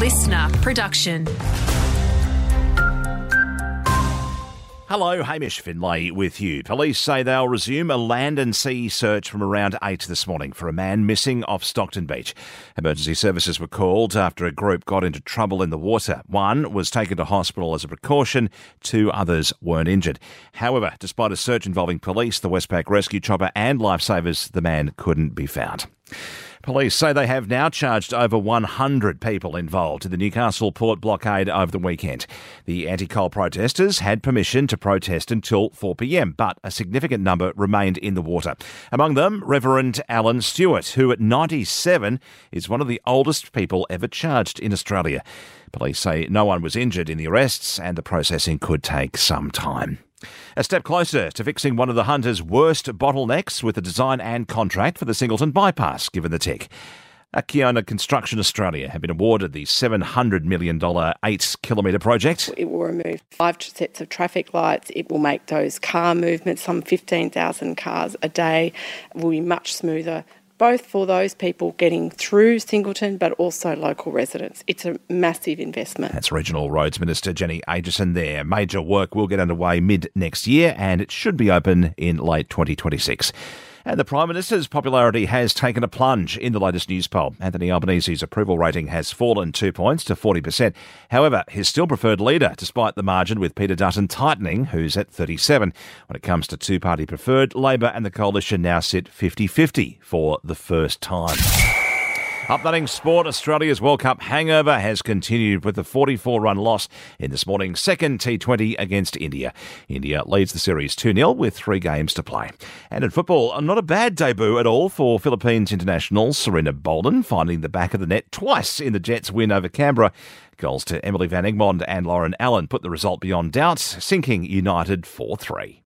listener production. Hello, Hamish Finlay with you. Police say they'll resume a land and sea search from around 8 this morning for a man missing off Stockton Beach. Emergency services were called after a group got into trouble in the water. One was taken to hospital as a precaution, two others weren't injured. However, despite a search involving police, the Westpac rescue chopper, and lifesavers, the man couldn't be found. Police say they have now charged over 100 people involved in the Newcastle port blockade over the weekend. The anti coal protesters had permission to protest until 4 pm, but a significant number remained in the water. Among them, Reverend Alan Stuart, who at 97 is one of the oldest people ever charged in Australia. Police say no one was injured in the arrests and the processing could take some time. A step closer to fixing one of the Hunter's worst bottlenecks with the design and contract for the Singleton bypass, given the tick. Acciona Construction Australia have been awarded the $700 million eight kilometre project. It will remove five sets of traffic lights. It will make those car movements, some 15,000 cars a day, will be much smoother, both for those people getting through Singleton but also local residents. It's a massive investment. That's Regional Roads Minister Jenny Aitchison there. Major work will get underway mid next year and it should be open in late 2026. And the Prime Minister's popularity has taken a plunge in the latest Newspoll. Anthony Albanese's approval rating has fallen two points to 40%. However, he's still preferred leader, despite the margin with Peter Dutton tightening, who's at 37. When it comes to two party preferred, Labor and the Coalition now sit 50 50 for the first time. Updating sport, Australia's World Cup hangover has continued with the 44 run loss in this morning's second T20 against India. India leads the series 2 0 with three games to play. And in football, not a bad debut at all for Philippines international Sarina Bolden, finding the back of the net twice in the Jets' win over Canberra. Goals to Emily Van Egmond and Lauren Allan put the result beyond doubt, sinking United 4 3.